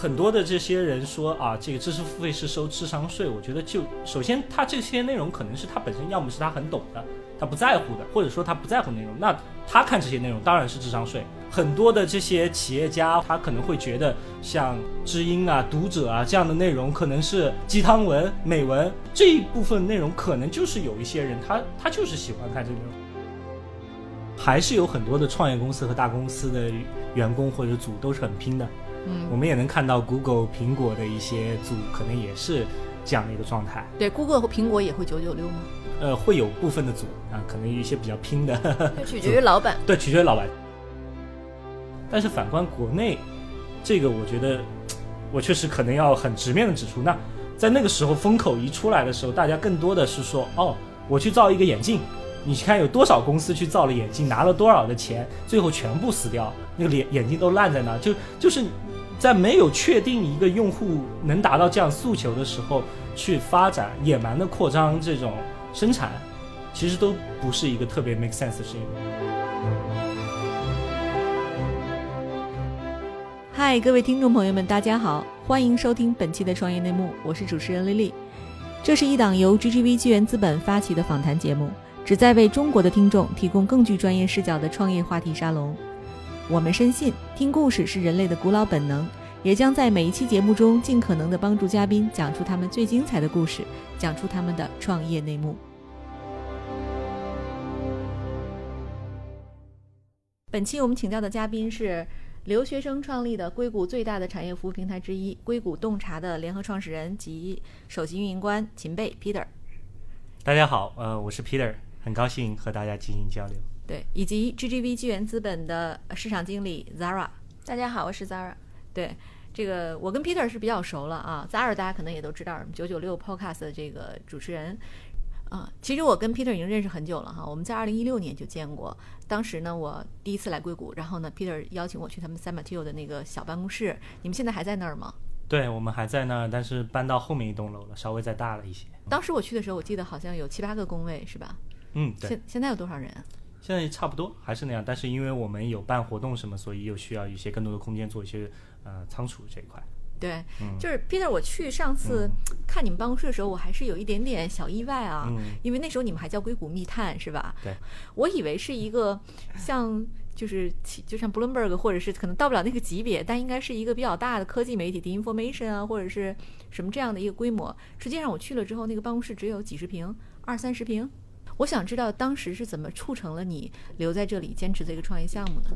很多的这些人说啊，这个知识付费是收智商税，我觉得就首先他这些内容可能是他本身要么是他很懂的，他不在乎的，或者说他不在乎内容，那他看这些内容当然是智商税。很多的这些企业家他可能会觉得像知音啊、读者啊这样的内容可能是鸡汤文、美文这一部分内容，可能就是有一些人他他就是喜欢看这种。还是有很多的创业公司和大公司的员工或者组都是很拼的。嗯，我们也能看到 Google、苹果的一些组可能也是这样的一个状态。对，Google 和苹果也会九九六吗？呃，会有部分的组啊，可能有一些比较拼的。就取决于老板。对，取决于老板。但是反观国内，这个我觉得，我确实可能要很直面的指出，那在那个时候风口一出来的时候，大家更多的是说，哦，我去造一个眼镜，你去看有多少公司去造了眼镜，拿了多少的钱，最后全部死掉，那个眼眼镜都烂在那，就就是在没有确定一个用户能达到这样诉求的时候，去发展野蛮的扩张这种生产，其实都不是一个特别 make sense 的事情。嗨，各位听众朋友们，大家好，欢迎收听本期的创业内幕，我是主持人丽丽。这是一档由 GGV 纪元资本发起的访谈节目，旨在为中国的听众提供更具专业视角的创业话题沙龙。我们深信，听故事是人类的古老本能，也将在每一期节目中尽可能的帮助嘉宾讲出他们最精彩的故事，讲出他们的创业内幕。本期我们请到的嘉宾是。留学生创立的硅谷最大的产业服务平台之一——硅谷洞察的联合创始人及首席运营官秦贝 Peter。大家好，呃，我是 Peter，很高兴和大家进行交流。对，以及 GGV 纪元资本的市场经理 Zara。大家好，我是 Zara。对，这个我跟 Peter 是比较熟了啊。Zara 大家可能也都知道，九九六 Podcast 的这个主持人。啊，其实我跟 Peter 已经认识很久了哈，我们在二零一六年就见过。当时呢，我第一次来硅谷，然后呢，Peter 邀请我去他们 San Mateo 的那个小办公室。你们现在还在那儿吗？对，我们还在那儿，但是搬到后面一栋楼了，稍微再大了一些。当时我去的时候，我记得好像有七八个工位，是吧？嗯，对。现现在有多少人？现在差不多还是那样，但是因为我们有办活动什么，所以又需要一些更多的空间做一些呃仓储这一块。对，就是 Peter，我去上次看你们办公室的时候，我还是有一点点小意外啊，因为那时候你们还叫硅谷密探是吧？对，我以为是一个像就是就像 Bloomberg 或者是可能到不了那个级别，但应该是一个比较大的科技媒体，The Information 啊，或者是什么这样的一个规模。实际上我去了之后，那个办公室只有几十平，二三十平。我想知道当时是怎么促成了你留在这里坚持这个创业项目呢？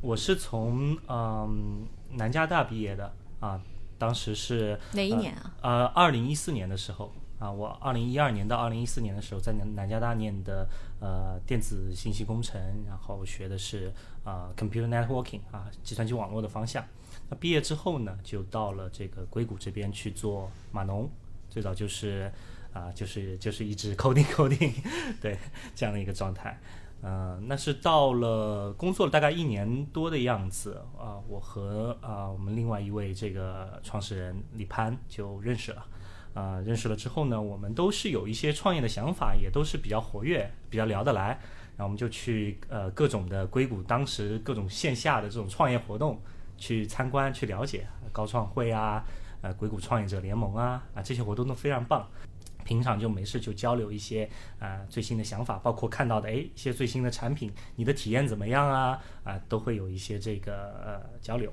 我是从嗯南加大毕业的啊。当时是哪一年啊？呃，二零一四年的时候啊，我二零一二年到二零一四年的时候在南南加大念的呃电子信息工程，然后学的是啊 computer networking 啊计算机网络的方向。那毕业之后呢，就到了这个硅谷这边去做码农，最早就是啊就是就是一直 coding coding，对这样的一个状态。呃，那是到了工作了大概一年多的样子啊，我和啊我们另外一位这个创始人李潘就认识了，啊认识了之后呢，我们都是有一些创业的想法，也都是比较活跃，比较聊得来，然后我们就去呃各种的硅谷当时各种线下的这种创业活动去参观去了解，高创会啊，呃硅谷创业者联盟啊啊这些活动都非常棒。平常就没事就交流一些啊最新的想法，包括看到的哎一些最新的产品，你的体验怎么样啊啊都会有一些这个呃交流。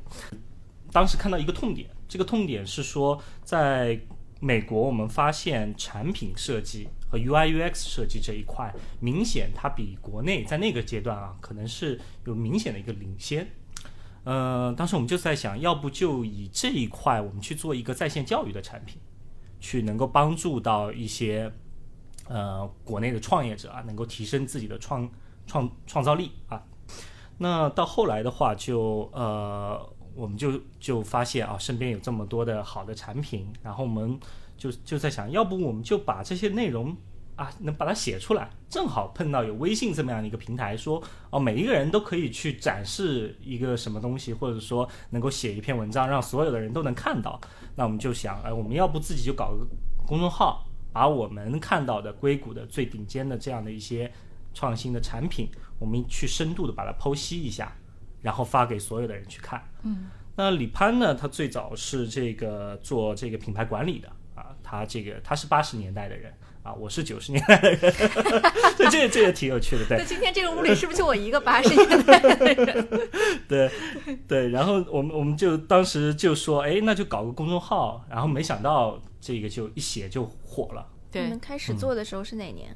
当时看到一个痛点，这个痛点是说，在美国我们发现产品设计和 UI UX 设计这一块，明显它比国内在那个阶段啊可能是有明显的一个领先。呃，当时我们就在想，要不就以这一块我们去做一个在线教育的产品。去能够帮助到一些呃国内的创业者啊，能够提升自己的创创创造力啊。那到后来的话，就呃我们就就发现啊，身边有这么多的好的产品，然后我们就就在想，要不我们就把这些内容啊，能把它写出来，正好碰到有微信这么样的一个平台，说哦，每一个人都可以去展示一个什么东西，或者说能够写一篇文章，让所有的人都能看到。那我们就想，哎，我们要不自己就搞个公众号，把我们看到的硅谷的最顶尖的这样的一些创新的产品，我们去深度的把它剖析一下，然后发给所有的人去看。嗯，那李潘呢，他最早是这个做这个品牌管理的啊，他这个他是八十年代的人啊，我是九十年代的人，所以这个这也挺有趣的，对今天这个屋里是不是就我一个八十年代的人？对对。然后我们我们就当时就说，哎，那就搞个公众号，然后没想到这个就一写就火了。对你们，开始做的时候是哪年？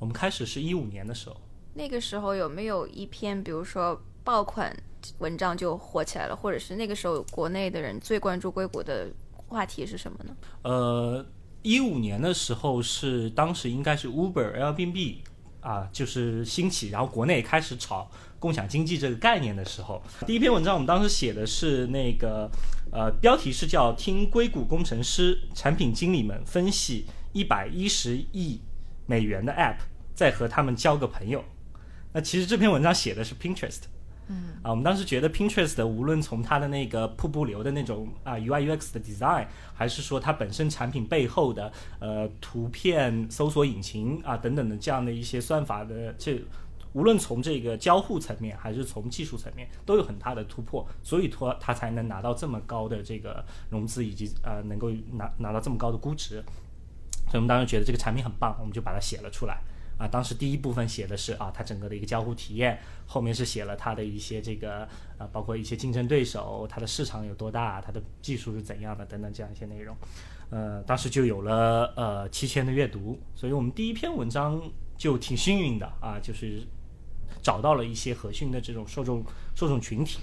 我们开始是一五年的时候。那个时候有没有一篇，比如说爆款文章就火起来了，或者是那个时候国内的人最关注硅谷的话题是什么呢？呃，一五年的时候是当时应该是 Uber、Airbnb 啊，就是兴起，然后国内开始炒共享经济这个概念的时候，第一篇文章我们当时写的是那个呃，标题是叫“听硅谷工程师、产品经理们分析一百一十亿美元的 App，再和他们交个朋友”。那其实这篇文章写的是 Pinterest。嗯啊，我们当时觉得 Pinterest 无论从它的那个瀑布流的那种啊 UI UX 的 design，还是说它本身产品背后的呃图片搜索引擎啊等等的这样的一些算法的这，无论从这个交互层面还是从技术层面都有很大的突破，所以说它才能拿到这么高的这个融资以及呃能够拿拿到这么高的估值。所以我们当时觉得这个产品很棒，我们就把它写了出来。啊，当时第一部分写的是啊，它整个的一个交互体验，后面是写了它的一些这个啊，包括一些竞争对手，它的市场有多大，它的技术是怎样的等等这样一些内容。呃，当时就有了呃七千的阅读，所以我们第一篇文章就挺幸运的啊，就是找到了一些核心的这种受众受众群体。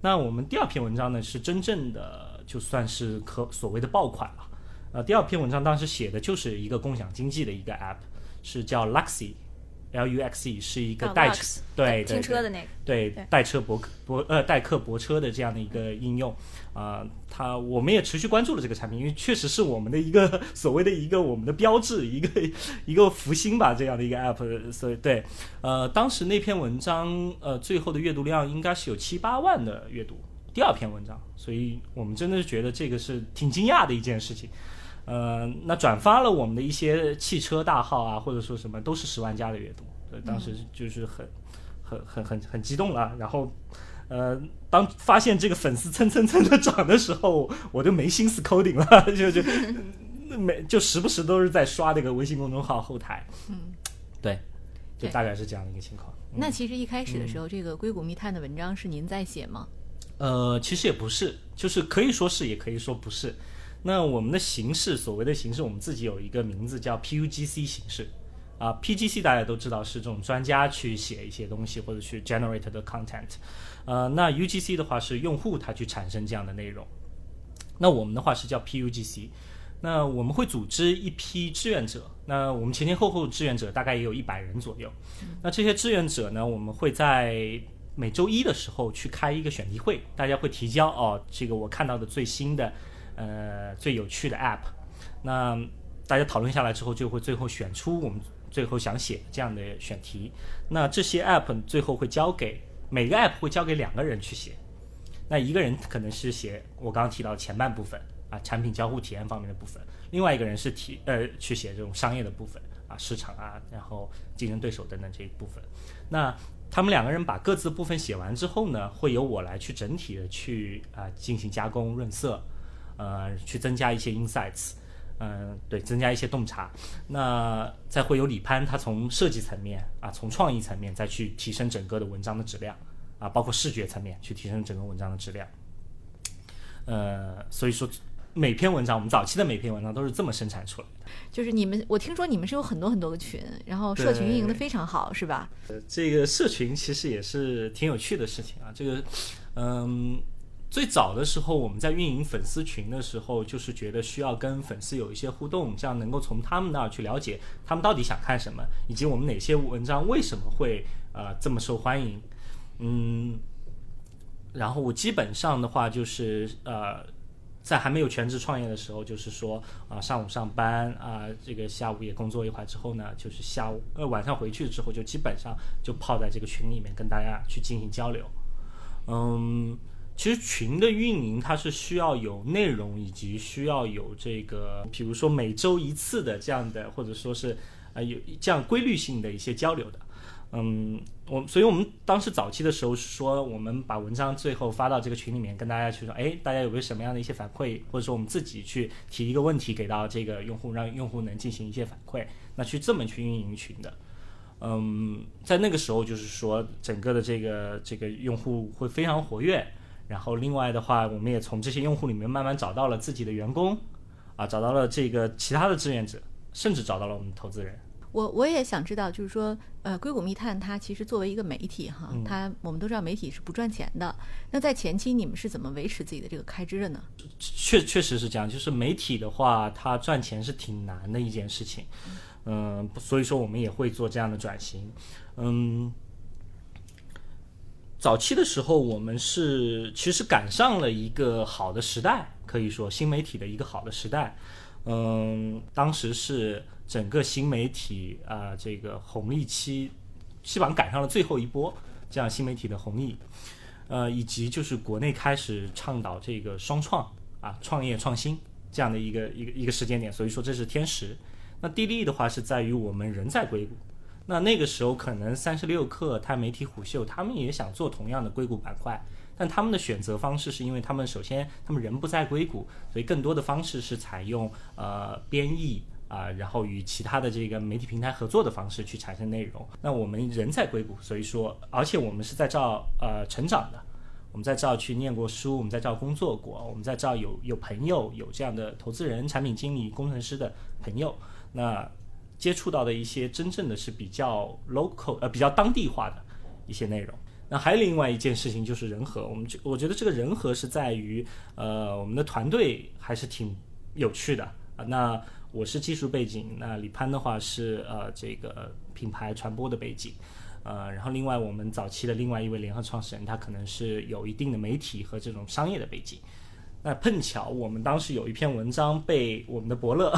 那我们第二篇文章呢，是真正的就算是可所谓的爆款了。呃，第二篇文章当时写的就是一个共享经济的一个 app。是叫 Luxy，L U X E，是一个哦代车，对对停车的那个，对对代车泊泊呃代客泊车的这样的一个应用啊、它我们也持续关注了这个产品，因为确实是我们的一个所谓的一个我们的标志，一个 一个福星吧，这样的一个 app，所以对，呃，当时那篇文章呃最后的阅读量应该是有七八万的阅读，第二篇文章，所以我们真的是觉得这个是挺惊讶的一件事情。呃，那转发了我们的一些汽车大号啊，或者说什么，都是十万加的阅读。对，当时就是很、很、很、很、很激动了。然后，呃，当发现这个粉丝蹭蹭蹭的涨的时候，我就没心思 coding 了，就就没就时不时都是在刷这个微信公众号后台。嗯，对，就大概是这样的一个情况。那其实一开始的时候，这个硅谷密探的文章是您在写吗？呃，其实也不是，就是可以说是，也可以说不是。那我们的形式，所谓的形式，我们自己有一个名字叫 PUGC 形式。啊，PGC 大家都知道是这种专家去写一些东西或者去 generate 的 content，呃，那 UGC 的话是用户他去产生这样的内容，那我们的话是叫 PUGC，那我们会组织一批志愿者，那我们前前后后志愿者大概也有一百人左右，那这些志愿者呢，我们会在每周一的时候去开一个选题会，大家会提交哦，这个我看到的最新的呃最有趣的 app，那大家讨论下来之后，就会最后选出我们最后想写这样的选题。那这些 app 最后会交给每个 app 会交给两个人去写，那一个人可能是写我刚刚提到前半部分啊，产品交互体验方面的部分，另外一个人是提呃去写这种商业的部分啊，市场啊，然后竞争对手等等这一部分。那他们两个人把各自部分写完之后呢，会由我来去整体的去啊、进行加工润色，呃，去增加一些 insights。嗯，对，增加一些洞察，那再会有李潘，他从设计层面啊，从创意层面再去提升整个的文章的质量啊，包括视觉层面去提升整个文章的质量。呃，所以说每篇文章，我们早期的每篇文章都是这么生产出来的。就是你们，我听说你们是有很多很多个群，然后社群运营的非常好，是吧？呃，这个社群其实也是挺有趣的事情啊。这个，嗯，最早的时候我们在运营粉丝群的时候，就是觉得需要跟粉丝有一些互动，这样能够从他们那儿去了解他们到底想看什么，以及我们哪些文章为什么会呃这么受欢迎。嗯，然后我基本上的话就是呃。在还没有全职创业的时候，就是说啊、上午上班啊、这个下午也工作一会儿之后呢，就是下午呃晚上回去之后，就基本上就泡在这个群里面跟大家去进行交流。嗯，其实群的运营它是需要有内容，以及需要有这个，比如说每周一次的这样的，或者说是呃有这样规律性的一些交流的。嗯，我所以我们当时早期的时候是说，我们把文章最后发到这个群里面，跟大家去说，哎，大家有没有什么样的一些反馈，或者说我们自己去提一个问题给到这个用户，让用户能进行一些反馈，那去这么去运营群的。嗯，在那个时候就是说，整个的这个这个用户会非常活跃。然后另外的话，我们也从这些用户里面慢慢找到了自己的员工，啊，找到了这个其他的志愿者，甚至找到了我们投资人。我我也想知道，就是说，呃，硅谷密探它其实作为一个媒体哈，它我们都知道媒体是不赚钱的。那在前期你们是怎么维持自己的这个开支的呢？确确实是这样，就是媒体的话，它赚钱是挺难的一件事情。嗯，所以说我们也会做这样的转型。嗯。早期的时候，我们是其实赶上了一个好的时代，可以说新媒体的一个好的时代。嗯，当时是整个新媒体啊这个红利期，基本上赶上了最后一波这样新媒体的红利。呃，以及就是国内开始倡导这个双创啊创业创新这样的一个一个一个时间点，所以说这是天时。那地利的话是在于我们人在硅谷。那那个时候，可能三十六氪、它媒体虎嗅，他们也想做同样的硅谷板块，但他们的选择方式是因为他们首先他们人不在硅谷，所以更多的方式是采用呃编译啊，然后与其他的这个媒体平台合作的方式去产生内容。那我们人在硅谷，所以说，而且我们是在这儿呃成长的，我们在这儿去念过书，我们在这儿工作过，我们在这儿有有朋友，有这样的投资人、产品经理、工程师的朋友，那。接触到的一些真正的是比较 local 呃比较当地化的一些内容。那还有另外一件事情就是人和，我们就我觉得这个人和是在于呃我们的团队还是挺有趣的啊。那我是技术背景，那李潘的话是呃这个品牌传播的背景，呃然后另外我们早期的另外一位联合创始人，他可能是有一定的媒体和这种商业的背景。那碰巧我们当时有一篇文章被我们的伯乐，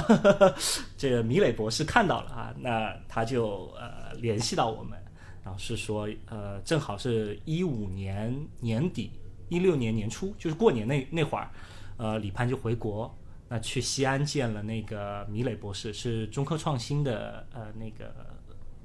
这个米磊博士看到了啊，那他就呃联系到我们，然后是说呃正好是一五年年底，一六年年初，就是过年那那会儿，呃李潘就回国，那去西安见了那个米磊博士，是中科创新的呃那个。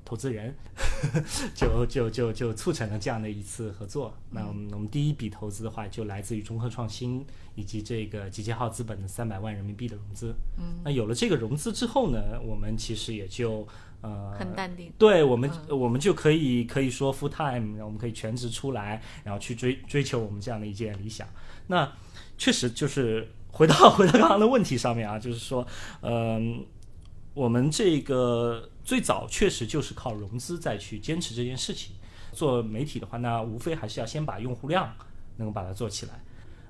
投资人 就就就就促成了这样的一次合作。那我们我们第一笔投资的话，就来自于中科创新以及这个集结号资本的三百万人民币的融资。嗯，那有了这个融资之后呢，我们其实也就呃很淡定。对我们，我们就可以可以说 full time，我们可以全职出来，然后去追追求我们这样的一件理想。那确实就是回到 回到刚刚的问题上面啊，就是说，嗯，我们这个。最早确实就是靠融资再去坚持这件事情。做媒体的话，那无非还是要先把用户量能够把它做起来，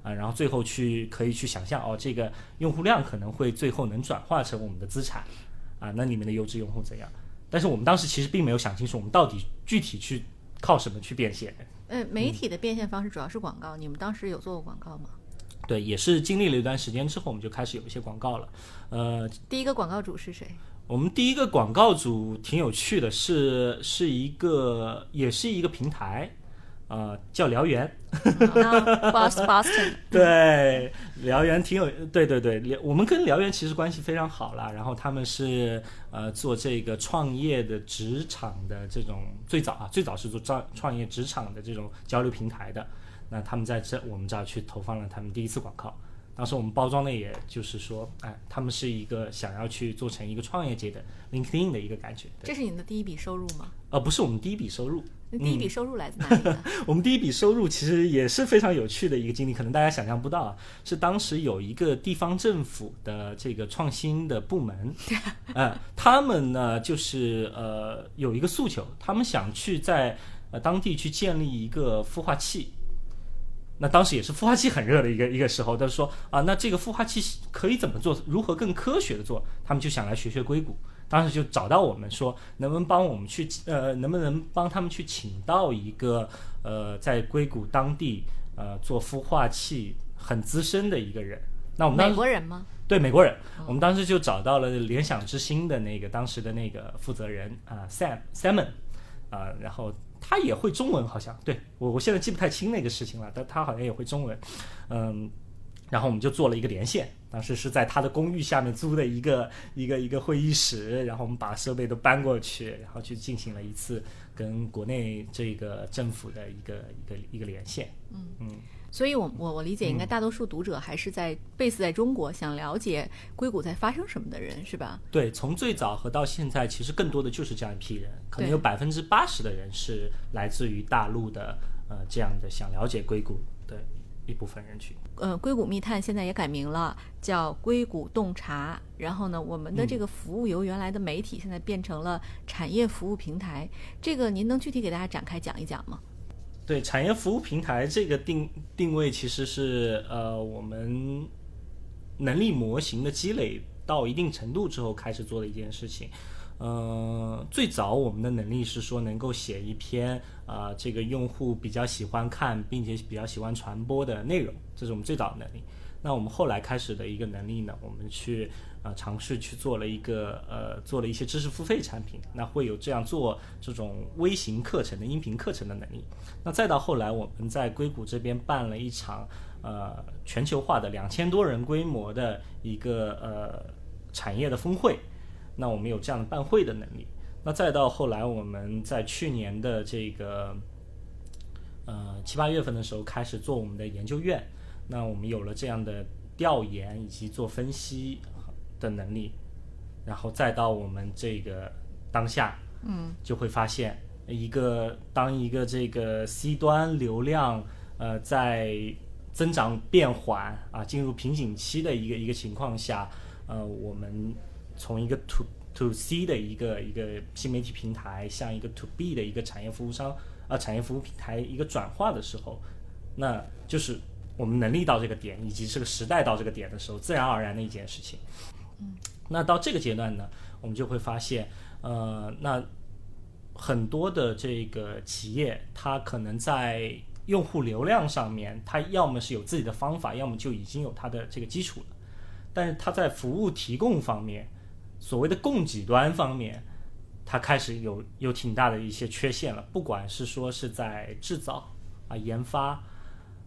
啊，然后最后去可以去想象哦，这个用户量可能会最后能转化成我们的资产，啊，那里面的优质用户怎样？但是我们当时其实并没有想清楚，我们到底具体去靠什么去变现。呃，媒体的变现方式主要是广告，你们当时有做过广告吗？对，也是经历了一段时间之后，我们就开始有一些广告了。呃，第一个广告主是谁？我们第一个广告组挺有趣的，是是一个，也是一个平台，呃，叫燎原。Boston。对，燎原挺有，对对对，我们跟燎原其实关系非常好啦。然后他们是呃做这个创业的职场的这种最早啊，最早是做创创业职场的这种交流平台的。那他们在这我们这儿去投放了他们第一次广告。当时我们包装的也就是说，哎，他们是一个想要去做成一个创业界的 LinkedIn 的一个感觉。这是你的第一笔收入吗？呃，不是我们第一笔收入。那第一笔收入来自哪里？我们第一笔收入其实也是非常有趣的一个经历，可能大家想象不到啊。是当时有一个地方政府的这个创新的部门，呃，他们呢就是呃有一个诉求，他们想去在呃当地去建立一个孵化器。那当时也是孵化器很热的一个一个时候，他说啊，那这个孵化器可以怎么做？如何更科学的做？他们就想来学学硅谷，当时就找到我们说，能不能帮我们去呃，能不能帮他们去请到一个呃，在硅谷当地呃做孵化器很资深的一个人？那我们美国人吗？对，美国人。我们当时就找到了联想之星的那个当时的那个负责人啊，Sam Simon 啊，然后。他也会中文，好像对我我现在记不太清那个事情了，但他好像也会中文，嗯，然后我们就做了一个连线，当时是在他的公寓下面租的一个一个一个会议室，然后我们把设备都搬过去，然后去进行了一次跟国内这个政府的一个一个一个连线。嗯嗯，所以我我我理解，应该大多数读者还是在 base 在中国，想了解硅谷在发生什么的人，是吧？对，从最早和到现在，其实更多的就是这样一批人，可能有百分之八十的人是来自于大陆的，呃，这样的想了解硅谷的一部分人群。呃，硅谷密探现在也改名了，叫硅谷洞察。然后呢，我们的这个服务由原来的媒体，现在变成了产业服务平台。这个您能具体给大家展开讲一讲吗？对，产业服务平台这个定定位其实是呃，我们能力模型的积累到一定程度之后开始做的一件事情。呃，最早我们的能力是说能够写一篇啊，这个用户比较喜欢看并且比较喜欢传播的内容，这是我们最早的能力。那我们后来开始的一个能力呢，我们去尝试去做了一个呃做了一些知识付费产品，那会有这样做这种微型课程的音频课程的能力。那再到后来我们在硅谷这边办了一场呃全球化的两千多人规模的一个呃产业的峰会。那我们有这样的办会的能力，那再到后来，我们在去年的这个呃七八月份的时候开始做我们的研究院，那我们有了这样的调研以及做分析的能力，然后再到我们这个当下，嗯，就会发现一个当一个这个 C 端流量呃在增长变缓啊进入瓶颈期的一个一个情况下，呃我们。从一个 to to C 的一个一个新媒体平台，向一个 to B 的一个产业服务商啊产业服务平台一个转化的时候，那就是我们能力到这个点，以及这个时代到这个点的时候，自然而然的一件事情。那到这个阶段呢，我们就会发现，呃，那很多的这个企业，它可能在用户流量上面，它要么是有自己的方法，要么就已经有它的这个基础了，但是它在服务提供方面。所谓的供给端方面，它开始有有挺大的一些缺陷了。不管是说是在制造啊、研发，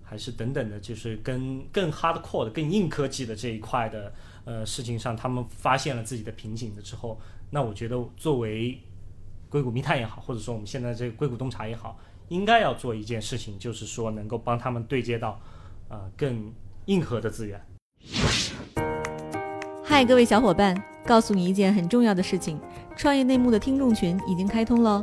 还是等等的，就是跟更 hardcore 的、更硬科技的这一块的呃事情上，他们发现了自己的瓶颈的之后，那我觉得作为硅谷密探也好，或者说我们现在这个硅谷洞察也好，应该要做一件事情，就是说能够帮他们对接到呃更硬核的资源。嗨，各位小伙伴，告诉你一件很重要的事情：创业内幕的听众群已经开通了。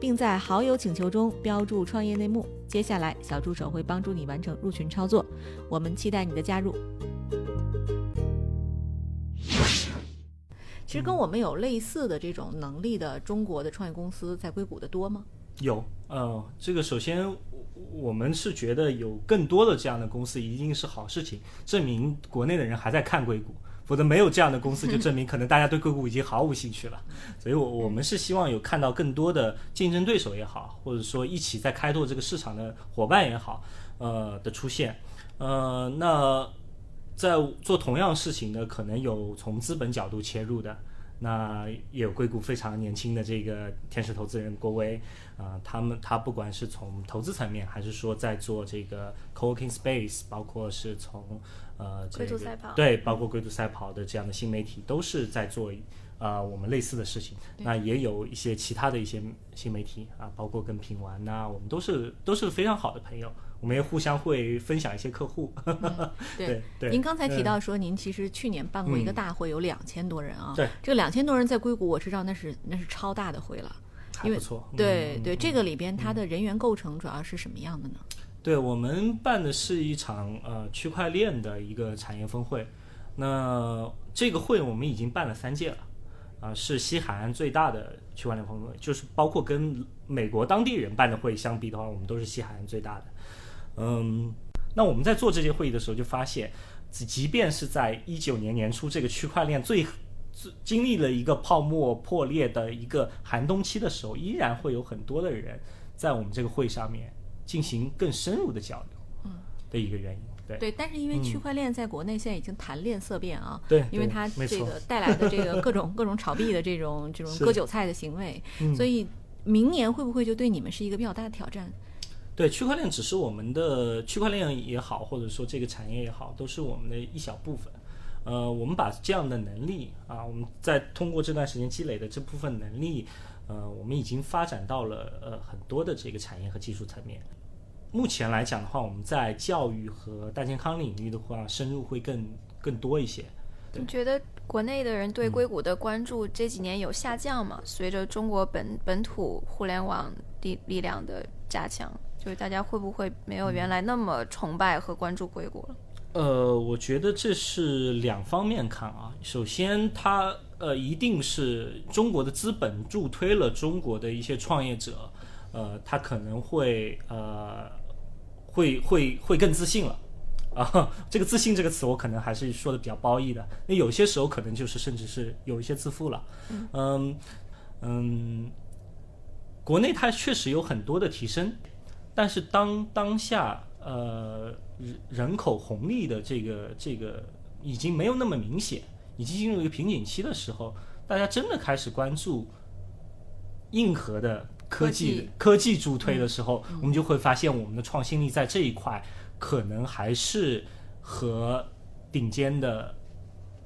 并在好友请求中标注“创业内幕”。接下来，小助手会帮助你完成入群操作。我们期待你的加入。其实，跟我们有类似的这种能力的中国的创业公司在硅谷的多吗？有，呃，这个首先我们是觉得有更多的这样的公司一定是好事情，证明国内的人还在看硅谷。否则没有这样的公司，就 证明可能大家对硅谷已经毫无兴趣了。所以，我我们是希望有看到更多的竞争对手也好，或者说一起在开拓这个市场的伙伴也好，呃的出现。呃，那在做同样事情的，可能有从资本角度切入的。那也有硅谷非常年轻的这个天使投资人郭威，啊，他们他不管是从投资层面，还是说在做这个 co-working space，包括是从呃这个对，包括龟兔赛跑的这样的新媒体，都是在做啊我们类似的事情。那也有一些其他的一些新媒体啊，包括跟品玩呐，我们都是都是非常好的朋友。我们也互相会分享一些客户。对 对，您刚才提到说，您其实去年办过一个大会，有两千多人啊。对，这个两千多人在硅谷，我知道那是那是超大的会了。还不错。对对，这个里边它的人员构成主要是什么样的呢？对我们办的是一场呃区块链的一个产业峰会。那这个会我们已经办了三届了，啊，是西海岸最大的区块链峰会，就是包括跟美国当地人办的会相比的话，我们都是西海岸最大的。嗯，那我们在做这些会议的时候，就发现，即便是在一九年年初这个区块链最自经历了一个泡沫破裂的一个寒冬期的时候，依然会有很多的人在我们这个会上面进行更深入的交流，嗯，的一个原因。对对，但是因为区块链在国内现在已经谈恋色变啊，对因为它这个 带来的这个各种各种炒币的这种这种割韭菜的行为，所以明年会不会就对你们是一个比较大的挑战？对，区块链只是我们的区块链也好，或者说这个产业也好，都是我们的一小部分。呃，我们把这样的能力啊，我们在通过这段时间积累的这部分能力，呃，我们已经发展到了呃很多的这个产业和技术层面。目前来讲的话，我们在教育和大健康领域的话，深入会更更多一些。你觉得国内的人对硅谷的关注这几年有下降吗？随着中国本本土互联网力力量的加强，就是大家会不会没有原来那么崇拜和关注硅谷了？呃，我觉得这是两方面看啊。首先，它呃一定是中国的资本助推了中国的一些创业者，呃，他可能会呃会会会更自信了啊。这个自信这个词，我可能还是说的比较褒义的。那有些时候可能就是甚至是有一些自负了。嗯嗯，国内它确实有很多的提升，但是当当下呃。人人口红利的这个这个已经没有那么明显，已经进入一个瓶颈期的时候，大家真的开始关注硬核的科技科技助推的时候，我们就会发现我们的创新力在这一块可能还是和顶尖的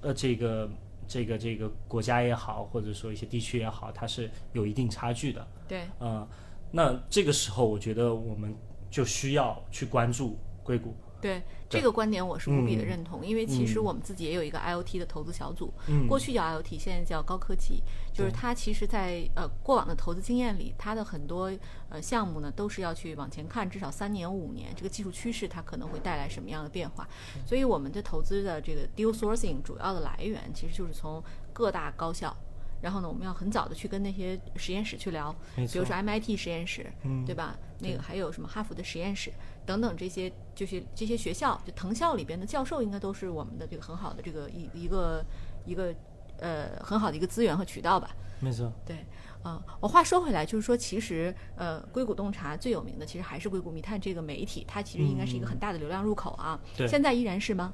呃这个这个这个国家也好，或者说一些地区也好，它是有一定差距的。对，呃，那这个时候我觉得我们就需要去关注。硅谷。对这个观点我是无比的认同，因为其实我们自己也有一个 IOT 的投资小组，过去叫 IOT，现在叫高科技，就是它其实，在呃过往的投资经验里，它的很多呃项目呢都是要去往前看，至少三年五年，这个技术趋势它可能会带来什么样的变化，所以我们的投资的这个 deal sourcing 主要的来源其实就是从各大高校。然后呢，我们要很早的去跟那些实验室去聊，比如说 MIT 实验室，对吧？那个还有什么哈佛的实验室等等这些，就是这些学校，就藤校里边的教授，应该都是我们的这个很好的这个一一个一个呃很好的一个资源和渠道吧。没错。对，啊，我话说回来，就是说，其实呃，硅谷洞察最有名的，其实还是硅谷密探这个媒体，它其实应该是一个很大的流量入口啊。对。现在依然是吗？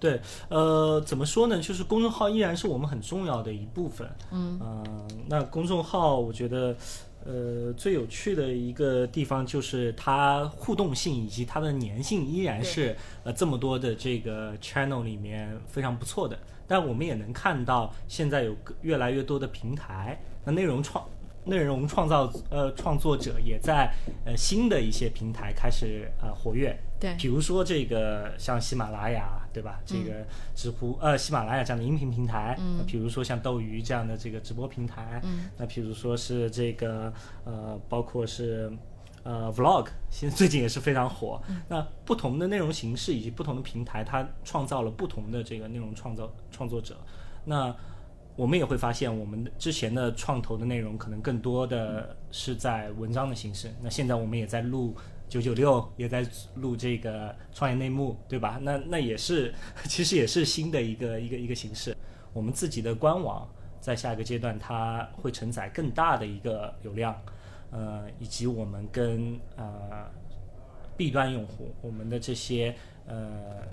对，呃，怎么说呢？就是公众号依然是我们很重要的一部分。嗯，那公众号我觉得，呃，最有趣的一个地方就是它互动性以及它的粘性依然是呃这么多的这个 channel 里面非常不错的。但我们也能看到，现在有越来越多的平台，那内容创。内容创造呃创作者也在呃新的一些平台开始呃活跃，对，比如说这个像喜马拉雅对吧？这个知乎呃喜马拉雅这样的音频平台，嗯，比如说像斗鱼这样的这个直播平台，嗯，那比如说是这个呃包括是呃 vlog，现在最近也是非常火。那不同的内容形式以及不同的平台，它创造了不同的这个内容创造创作者，那。我们也会发现，我们之前的创投的内容可能更多的是在文章的形式。那现在我们也在录九九六，也在录这个创业内幕，对吧？那那也是，其实也是新的一个一个一个形式。我们自己的官网在下一个阶段，它会承载更大的一个流量，呃，以及我们跟呃 B 端用户，我们的这些呃。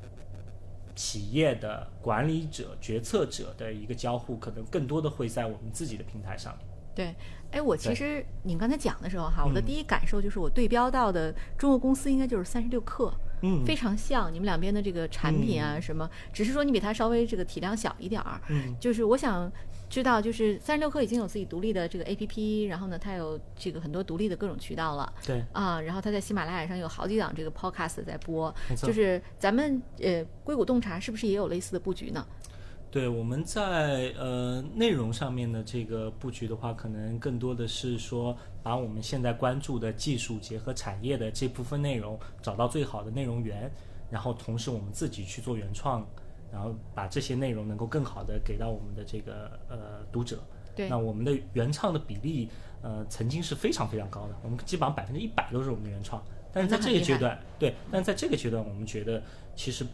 企业的管理者、决策者的一个交互，可能更多的会在我们自己的平台上面。对，哎，我其实你刚才讲的时候哈，我的第一感受就是我对标到的中国公司应该就是三十六氪，嗯，非常像你们两边的这个产品啊什么，只是说你比它稍微这个体量小一点儿，嗯，就是我想。知道，就是三十六氪已经有自己独立的这个 A P P，然后呢，它有这个很多独立的各种渠道了。对啊，然后它在喜马拉雅上有好几档这个 Podcast 在播。就是咱们呃硅谷洞察是不是也有类似的布局呢？对，我们在呃内容上面的这个布局的话，可能更多的是说把我们现在关注的技术结合产业的这部分内容找到最好的内容源，然后同时我们自己去做原创。然后把这些内容能够更好的给到我们的这个呃读者。对。那我们的原创的比例呃曾经是非常非常高的，我们基本上百分之一百都是我们的原创。但是在这个阶段，对，但是在这个阶段，我们觉得其实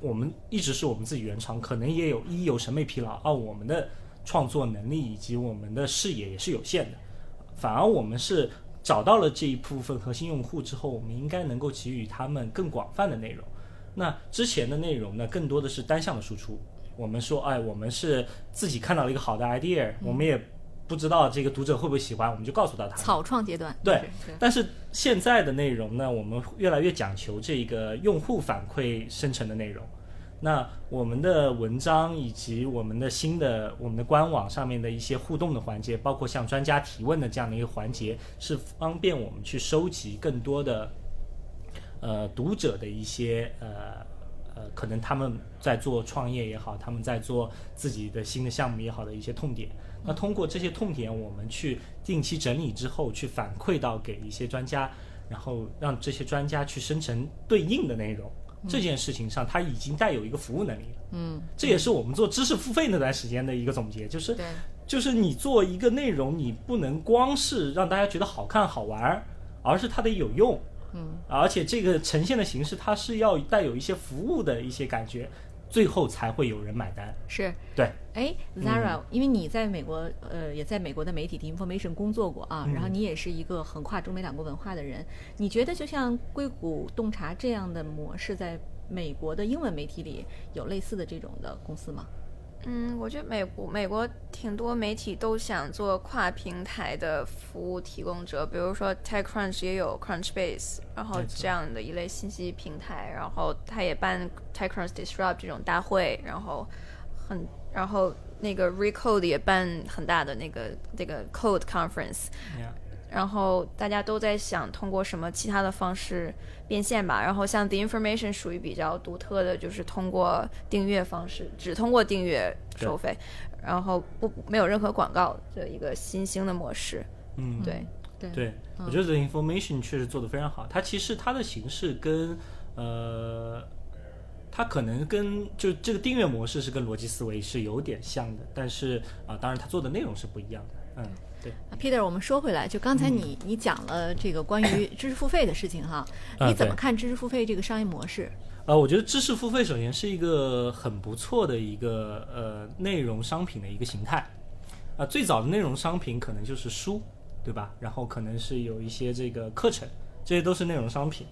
我们一直是我们自己原创，可能也有一有审美疲劳，二我们的创作能力以及我们的视野也是有限的，反而我们是找到了这一部分核心用户之后，我们应该能够给予他们更广泛的内容。那之前的内容呢，更多的是单向的输出。我们说，哎，我们是自己看到了一个好的 idea，我们也不知道这个读者会不会喜欢，我们就告诉到他。草创阶段，对，但是现在的内容呢，我们越来越讲求这个用户反馈生成的内容。那我们的文章以及我们的新的我们的官网上面的一些互动的环节，包括向专家提问的这样的一个环节，是方便我们去收集更多的呃读者的一些呃。呃，可能他们在做创业也好，他们在做自己的新的项目也好的一些痛点。那通过这些痛点，我们去定期整理之后，去反馈到给一些专家，然后让这些专家去生成对应的内容。这件事情上，它已经带有一个服务能力了。嗯，这也是我们做知识付费那段时间的一个总结，就是就是你做一个内容，你不能光是让大家觉得好看好玩，而是它得有用。嗯，而且这个呈现的形式，它是要带有一些服务的一些感觉，最后才会有人买单。是，对。哎，Zara，因为你在美国，呃，也在美国的媒体 Information 工作过啊，然后你也是一个横跨中美两国文化的人，你觉得就像硅谷洞察这样的模式，在美国的英文媒体里有类似的这种的公司吗？嗯，我觉得美国美国挺多媒体都想做跨平台的服务提供者，比如说 TechCrunch 也有 Crunchbase，然后这样的一类信息平台，然后他也办 TechCrunch Disrupt 这种大会，然后很然后那个 Recode 也办很大的那个那个 Code Conference。然后大家都在想通过什么其他的方式变现吧。然后像 The Information 属于比较独特的，就是通过订阅方式，只通过订阅收费，然后不没有任何广告的一个新兴的模式。嗯，对对对，我觉得 The Information 确实做得非常好。它其实它的形式跟呃，它可能跟就这个订阅模式是跟逻辑思维是有点像的，但是啊，当然它做的内容是不一样的。嗯。对，Peter，我们说回来，就刚才你你讲了这个关于知识付费的事情哈，你怎么看知识付费这个商业模式？呃，我觉得知识付费首先是一个很不错的一个呃内容商品的一个形态。啊，最早的内容商品可能就是书，对吧？然后可能是有一些这个课程，这些都是内容商品。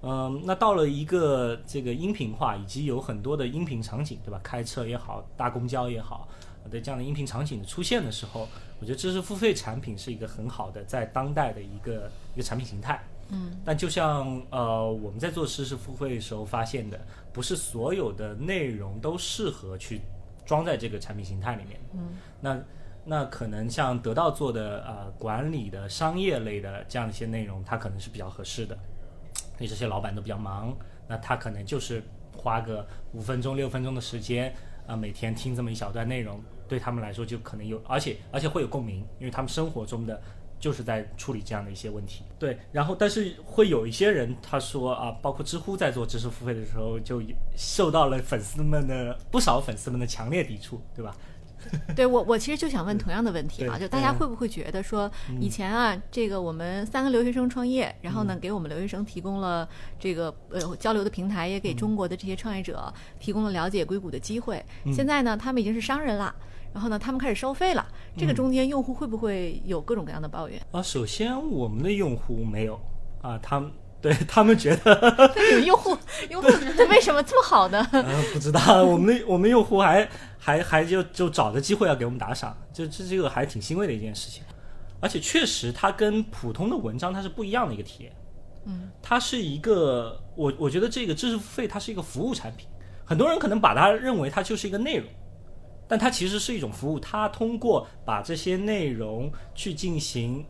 嗯，那到了一个这个音频化，以及有很多的音频场景，对吧？开车也好，搭公交也好。的这样的音频场景的出现的时候，我觉得知识付费产品是一个很好的在当代的一个一个产品形态。嗯，但就像呃我们在做知识付费的时候发现的，不是所有的内容都适合去装在这个产品形态里面。嗯，那那可能像得到做的呃管理的商业类的这样一些内容，它可能是比较合适的。因为这些老板都比较忙，那他可能就是花个五分钟六分钟的时间。啊，每天听这么一小段内容，对他们来说就可能有，而且而且会有共鸣，因为他们生活中的就是在处理这样的一些问题。对，然后但是会有一些人他说啊，包括知乎在做知识付费的时候，就受到了粉丝们的不少粉丝们的强烈抵触，对吧？对我，我其实就想问同样的问题啊，就大家会不会觉得说，以前啊，这个我们三个留学生创业，然后呢，给我们留学生提供了这个呃交流的平台，也给中国的这些创业者提供了了解硅谷的机会。现在呢，他们已经是商人了，然后呢，他们开始收费了，这个中间用户会不会有各种各样的抱怨啊？首先，我们的用户没有啊，他们。对他们觉得，你们用户用户为什么这么好呢？嗯，不知道，我们的我们用户还还还就就找着机会要给我们打赏，就这这个还挺欣慰的一件事情。而且确实，它跟普通的文章它是不一样的一个体验。嗯，它是一个我我觉得这个知识付费它是一个服务产品，很多人可能把它认为它就是一个内容，但它其实是一种服务。它通过把这些内容去进行。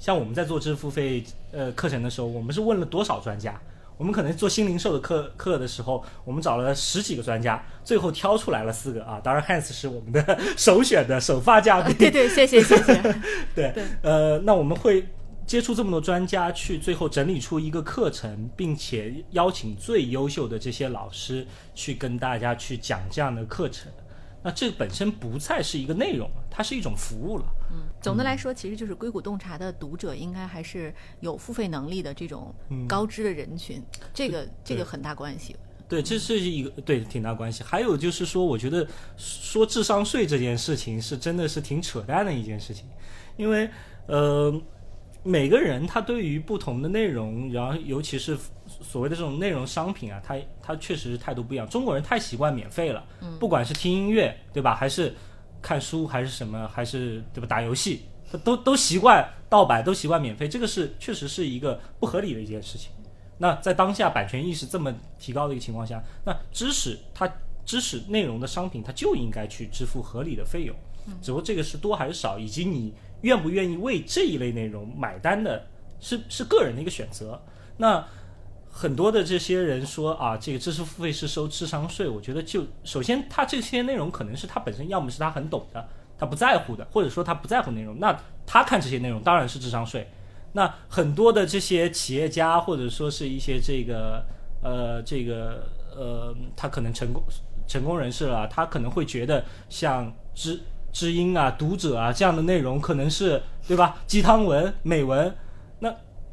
像我们在做知识付费呃课程的时候，我们是问了多少专家？我们可能做新零售的课课的时候，我们找了十几个专家，最后挑出来了四个啊。当然，Hans 是我们的首选的首发嘉宾。对对，谢谢谢谢。对对，呃，那我们会接触这么多专家，去最后整理出一个课程，并且邀请最优秀的这些老师去跟大家去讲这样的课程。那这本身不再是一个内容了，它是一种服务了。嗯，总的来说，其实就是硅谷洞察的读者应该还是有付费能力的这种高知的人群，这个这个很大关系。对，这是一个对挺大关系。还有就是说，我觉得说智商税这件事情是真的是挺扯淡的一件事情，因为呃，每个人他对于不同的内容，然后尤其是所谓的这种内容商品啊，他他确实是态度不一样。中国人太习惯免费了，不管是听音乐对吧，还是看书，还是什么，还是对吧打游戏，都都习惯盗版，都习惯免费，这个是确实是一个不合理的一件事情。那在当下版权意识这么提高的一个情况下，那知识它知识内容的商品，它就应该去支付合理的费用。只不过这个是多还是少，以及你愿不愿意为这一类内容买单的，是是个人的一个选择。那很多的这些人说啊，这个知识付费是收智商税，我觉得就首先他这些内容可能是他本身要么是他很懂的，他不在乎的，或者说他不在乎内容，那他看这些内容当然是智商税。那很多的这些企业家，或者说是一些这个呃这个呃，他可能成功成功人士了，他可能会觉得像知知音啊、读者啊这样的内容，可能是对吧？鸡汤文、美文，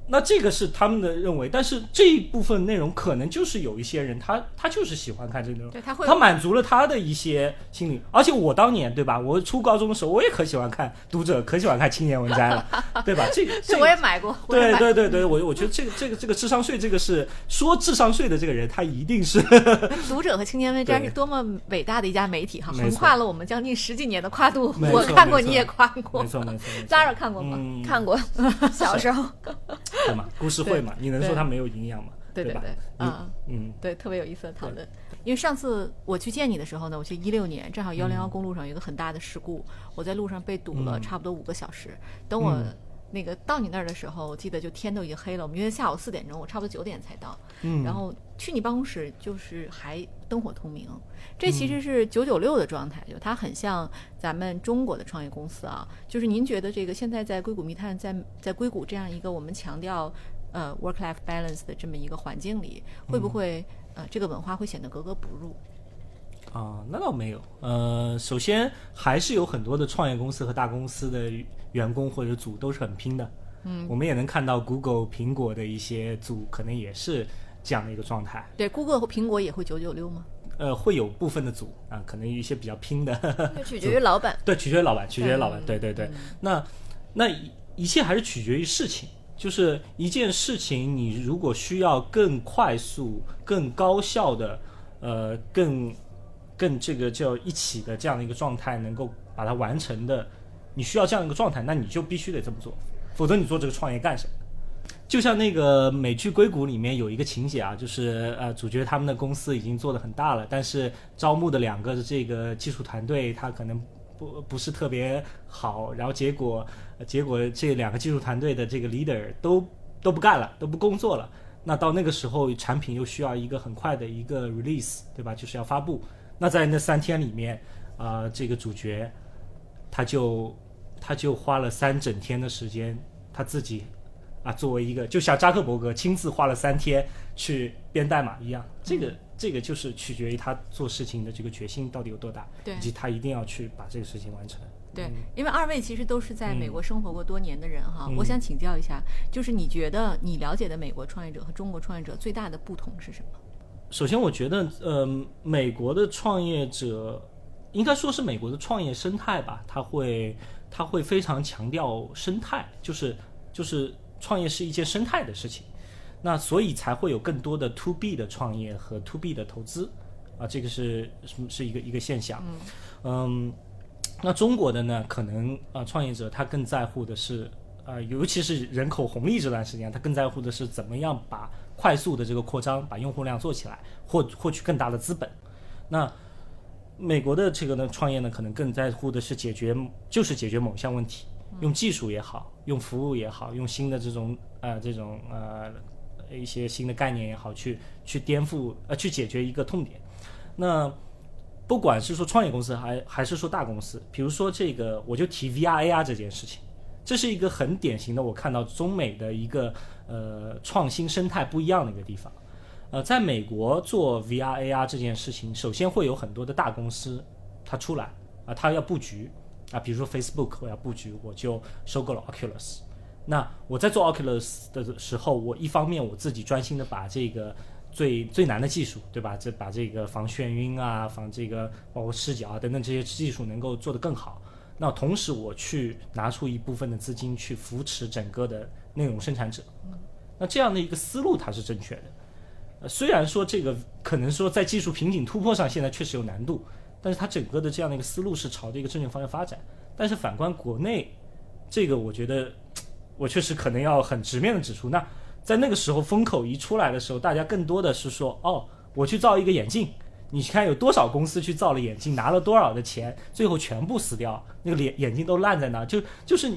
那。这个是他们的认为，但是这一部分内容可能就是有一些人，他他就是喜欢看这个内容，对他会他满足了他的一些心理。而且我当年对吧，我初高中的时候，我也可喜欢看读者，可喜欢看青年文摘了，对吧？这个这我也买过，对对对对，我我觉得这个这个这个智商税，这个是说智商税的这个人，他一定是 读者和青年文摘是多么伟大的一家媒体哈，横跨了我们将近十几年的跨度。我看过，你也看过没，错没错，Zara 看过吗？嗯，看过，小时候 对嘛，故事会嘛，你能说它没有营养吗？对？对对，嗯啊，嗯对，特别有意思的讨论。因为上次我去见你的时候呢，我去一六年，正好幺零幺公路上有一个很大的事故，我在路上被堵了嗯差不多五个小时。等我嗯那个到你那儿的时候，我记得就天都已经黑了，我们约下午四点钟，我差不多九点才到。嗯，然后去你办公室就是还灯火通明，这其嗯实是九九六的状态，就它很像咱们中国的创业公司啊。就是您觉得这个现在在硅谷密探，在在硅谷这样一个我们强调呃 work life balance 的这么一个环境里，会嗯不会呃这个文化会显得格格不入？啊，那倒没有。呃，首先还是有很多的创业公司和大公司的员工或者组都是很拼的。嗯，我们也能看到 Google、苹果的一些组可能也是这样的一个状态。对，Google 和苹果也会九九六吗？呃，会有部分的组啊，可能有一些比较拼的，就取决于老板。对，取决于老板，取决于老板，对对对。那那一一切还是取决于事情，就是一件事情，你如果需要更快速、更高效的，呃，更更这个叫一起的这样的一个状态，能够把它完成的，你需要这样一个状态，那你就必须得这么做，否则你做这个创业干什么？就像那个美剧《硅谷》里面有一个情节啊，就是呃，主角他们的公司已经做得很大了，但是招募的两个的这个技术团队，他可能不不是特别好，然后结果结果这两个技术团队的这个 leader 都都不干了，都不工作了。那到那个时候，产品又需要一个很快的一个 release，对吧？就是要发布。那在那三天里面，啊、这个主角他就他就花了三整天的时间，他自己啊，作为一个就像扎克伯格亲自花了三天去编代码一样，这个这个就是取决于他做事情的这个决心到底有多大，以及他一定要去把这个事情完成。对，因为二位其实都是在美国生活过多年的人哈，嗯。我想请教一下，就是你觉得你了解的美国创业者和中国创业者最大的不同是什么？首先，我觉得，呃，美国的创业者应该说是美国的创业生态吧，他会他会非常强调生态，就是就是创业是一件生态的事情，那所以才会有更多的 to B 的创业和 to B 的投资。啊，这个是是是一个一个现象，嗯。那中国的呢，可能啊、呃创业者他更在乎的是啊，尤其是人口红利这段时间，他更在乎的是怎么样把快速的这个扩张，把用户量做起来，获获取更大的资本。那美国的这个呢，创业呢，可能更在乎的是解决，就是解决某项问题，用技术也好，用服务也好，用新的这种呃这种呃一些新的概念也好，去去颠覆呃去解决一个痛点。那不管是说创业公司还还是说大公司，比如说这个，我就提 VR AR 这件事情，这是一个很典型的我看到中美的一个呃创新生态不一样的一个地方。呃，在美国做 VR AR 这件事情，首先会有很多的大公司它出来啊，它要布局啊，比如说 Facebook 我要布局，我就收购了 Oculus。那我在做 Oculus 的时候，我一方面我自己专心的把这个最最难的技术，对吧？这把这个防眩晕啊、防这个包括视角啊等等这些技术能够做得更好。那同时我去拿出一部分的资金去扶持整个的内容生产者，那这样的一个思路它是正确的。呃，虽然说这个可能说在技术瓶颈突破上现在确实有难度，但是它整个的这样的一个思路是朝着一个正确方向发展。但是反观国内，这个我觉得我确实可能要很直面的指出，那在那个时候风口一出来的时候，大家更多的是说，哦，我去造一个眼镜，你看有多少公司去造了眼镜，拿了多少的钱，最后全部死掉，那个眼眼镜都烂在那，就就是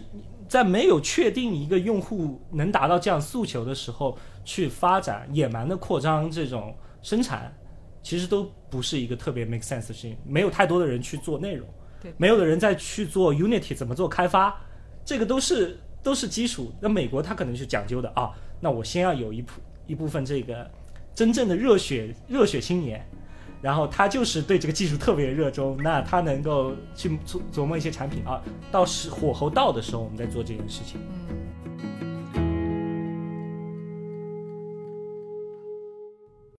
在没有确定一个用户能达到这样诉求的时候，去发展野蛮的扩张这种生产，其实都不是一个特别 make sense 的事情，没有太多的人去做内容。对没有的人再去做 Unity 怎么做开发，这个都是都是基础。那美国它可能是讲究的啊，那我先要有一部一部分这个真正的热血热血青年，然后他就是对这个技术特别热衷，那他能够去琢琢磨一些产品啊，到时火候到的时候，我们再做这件事情。嗯，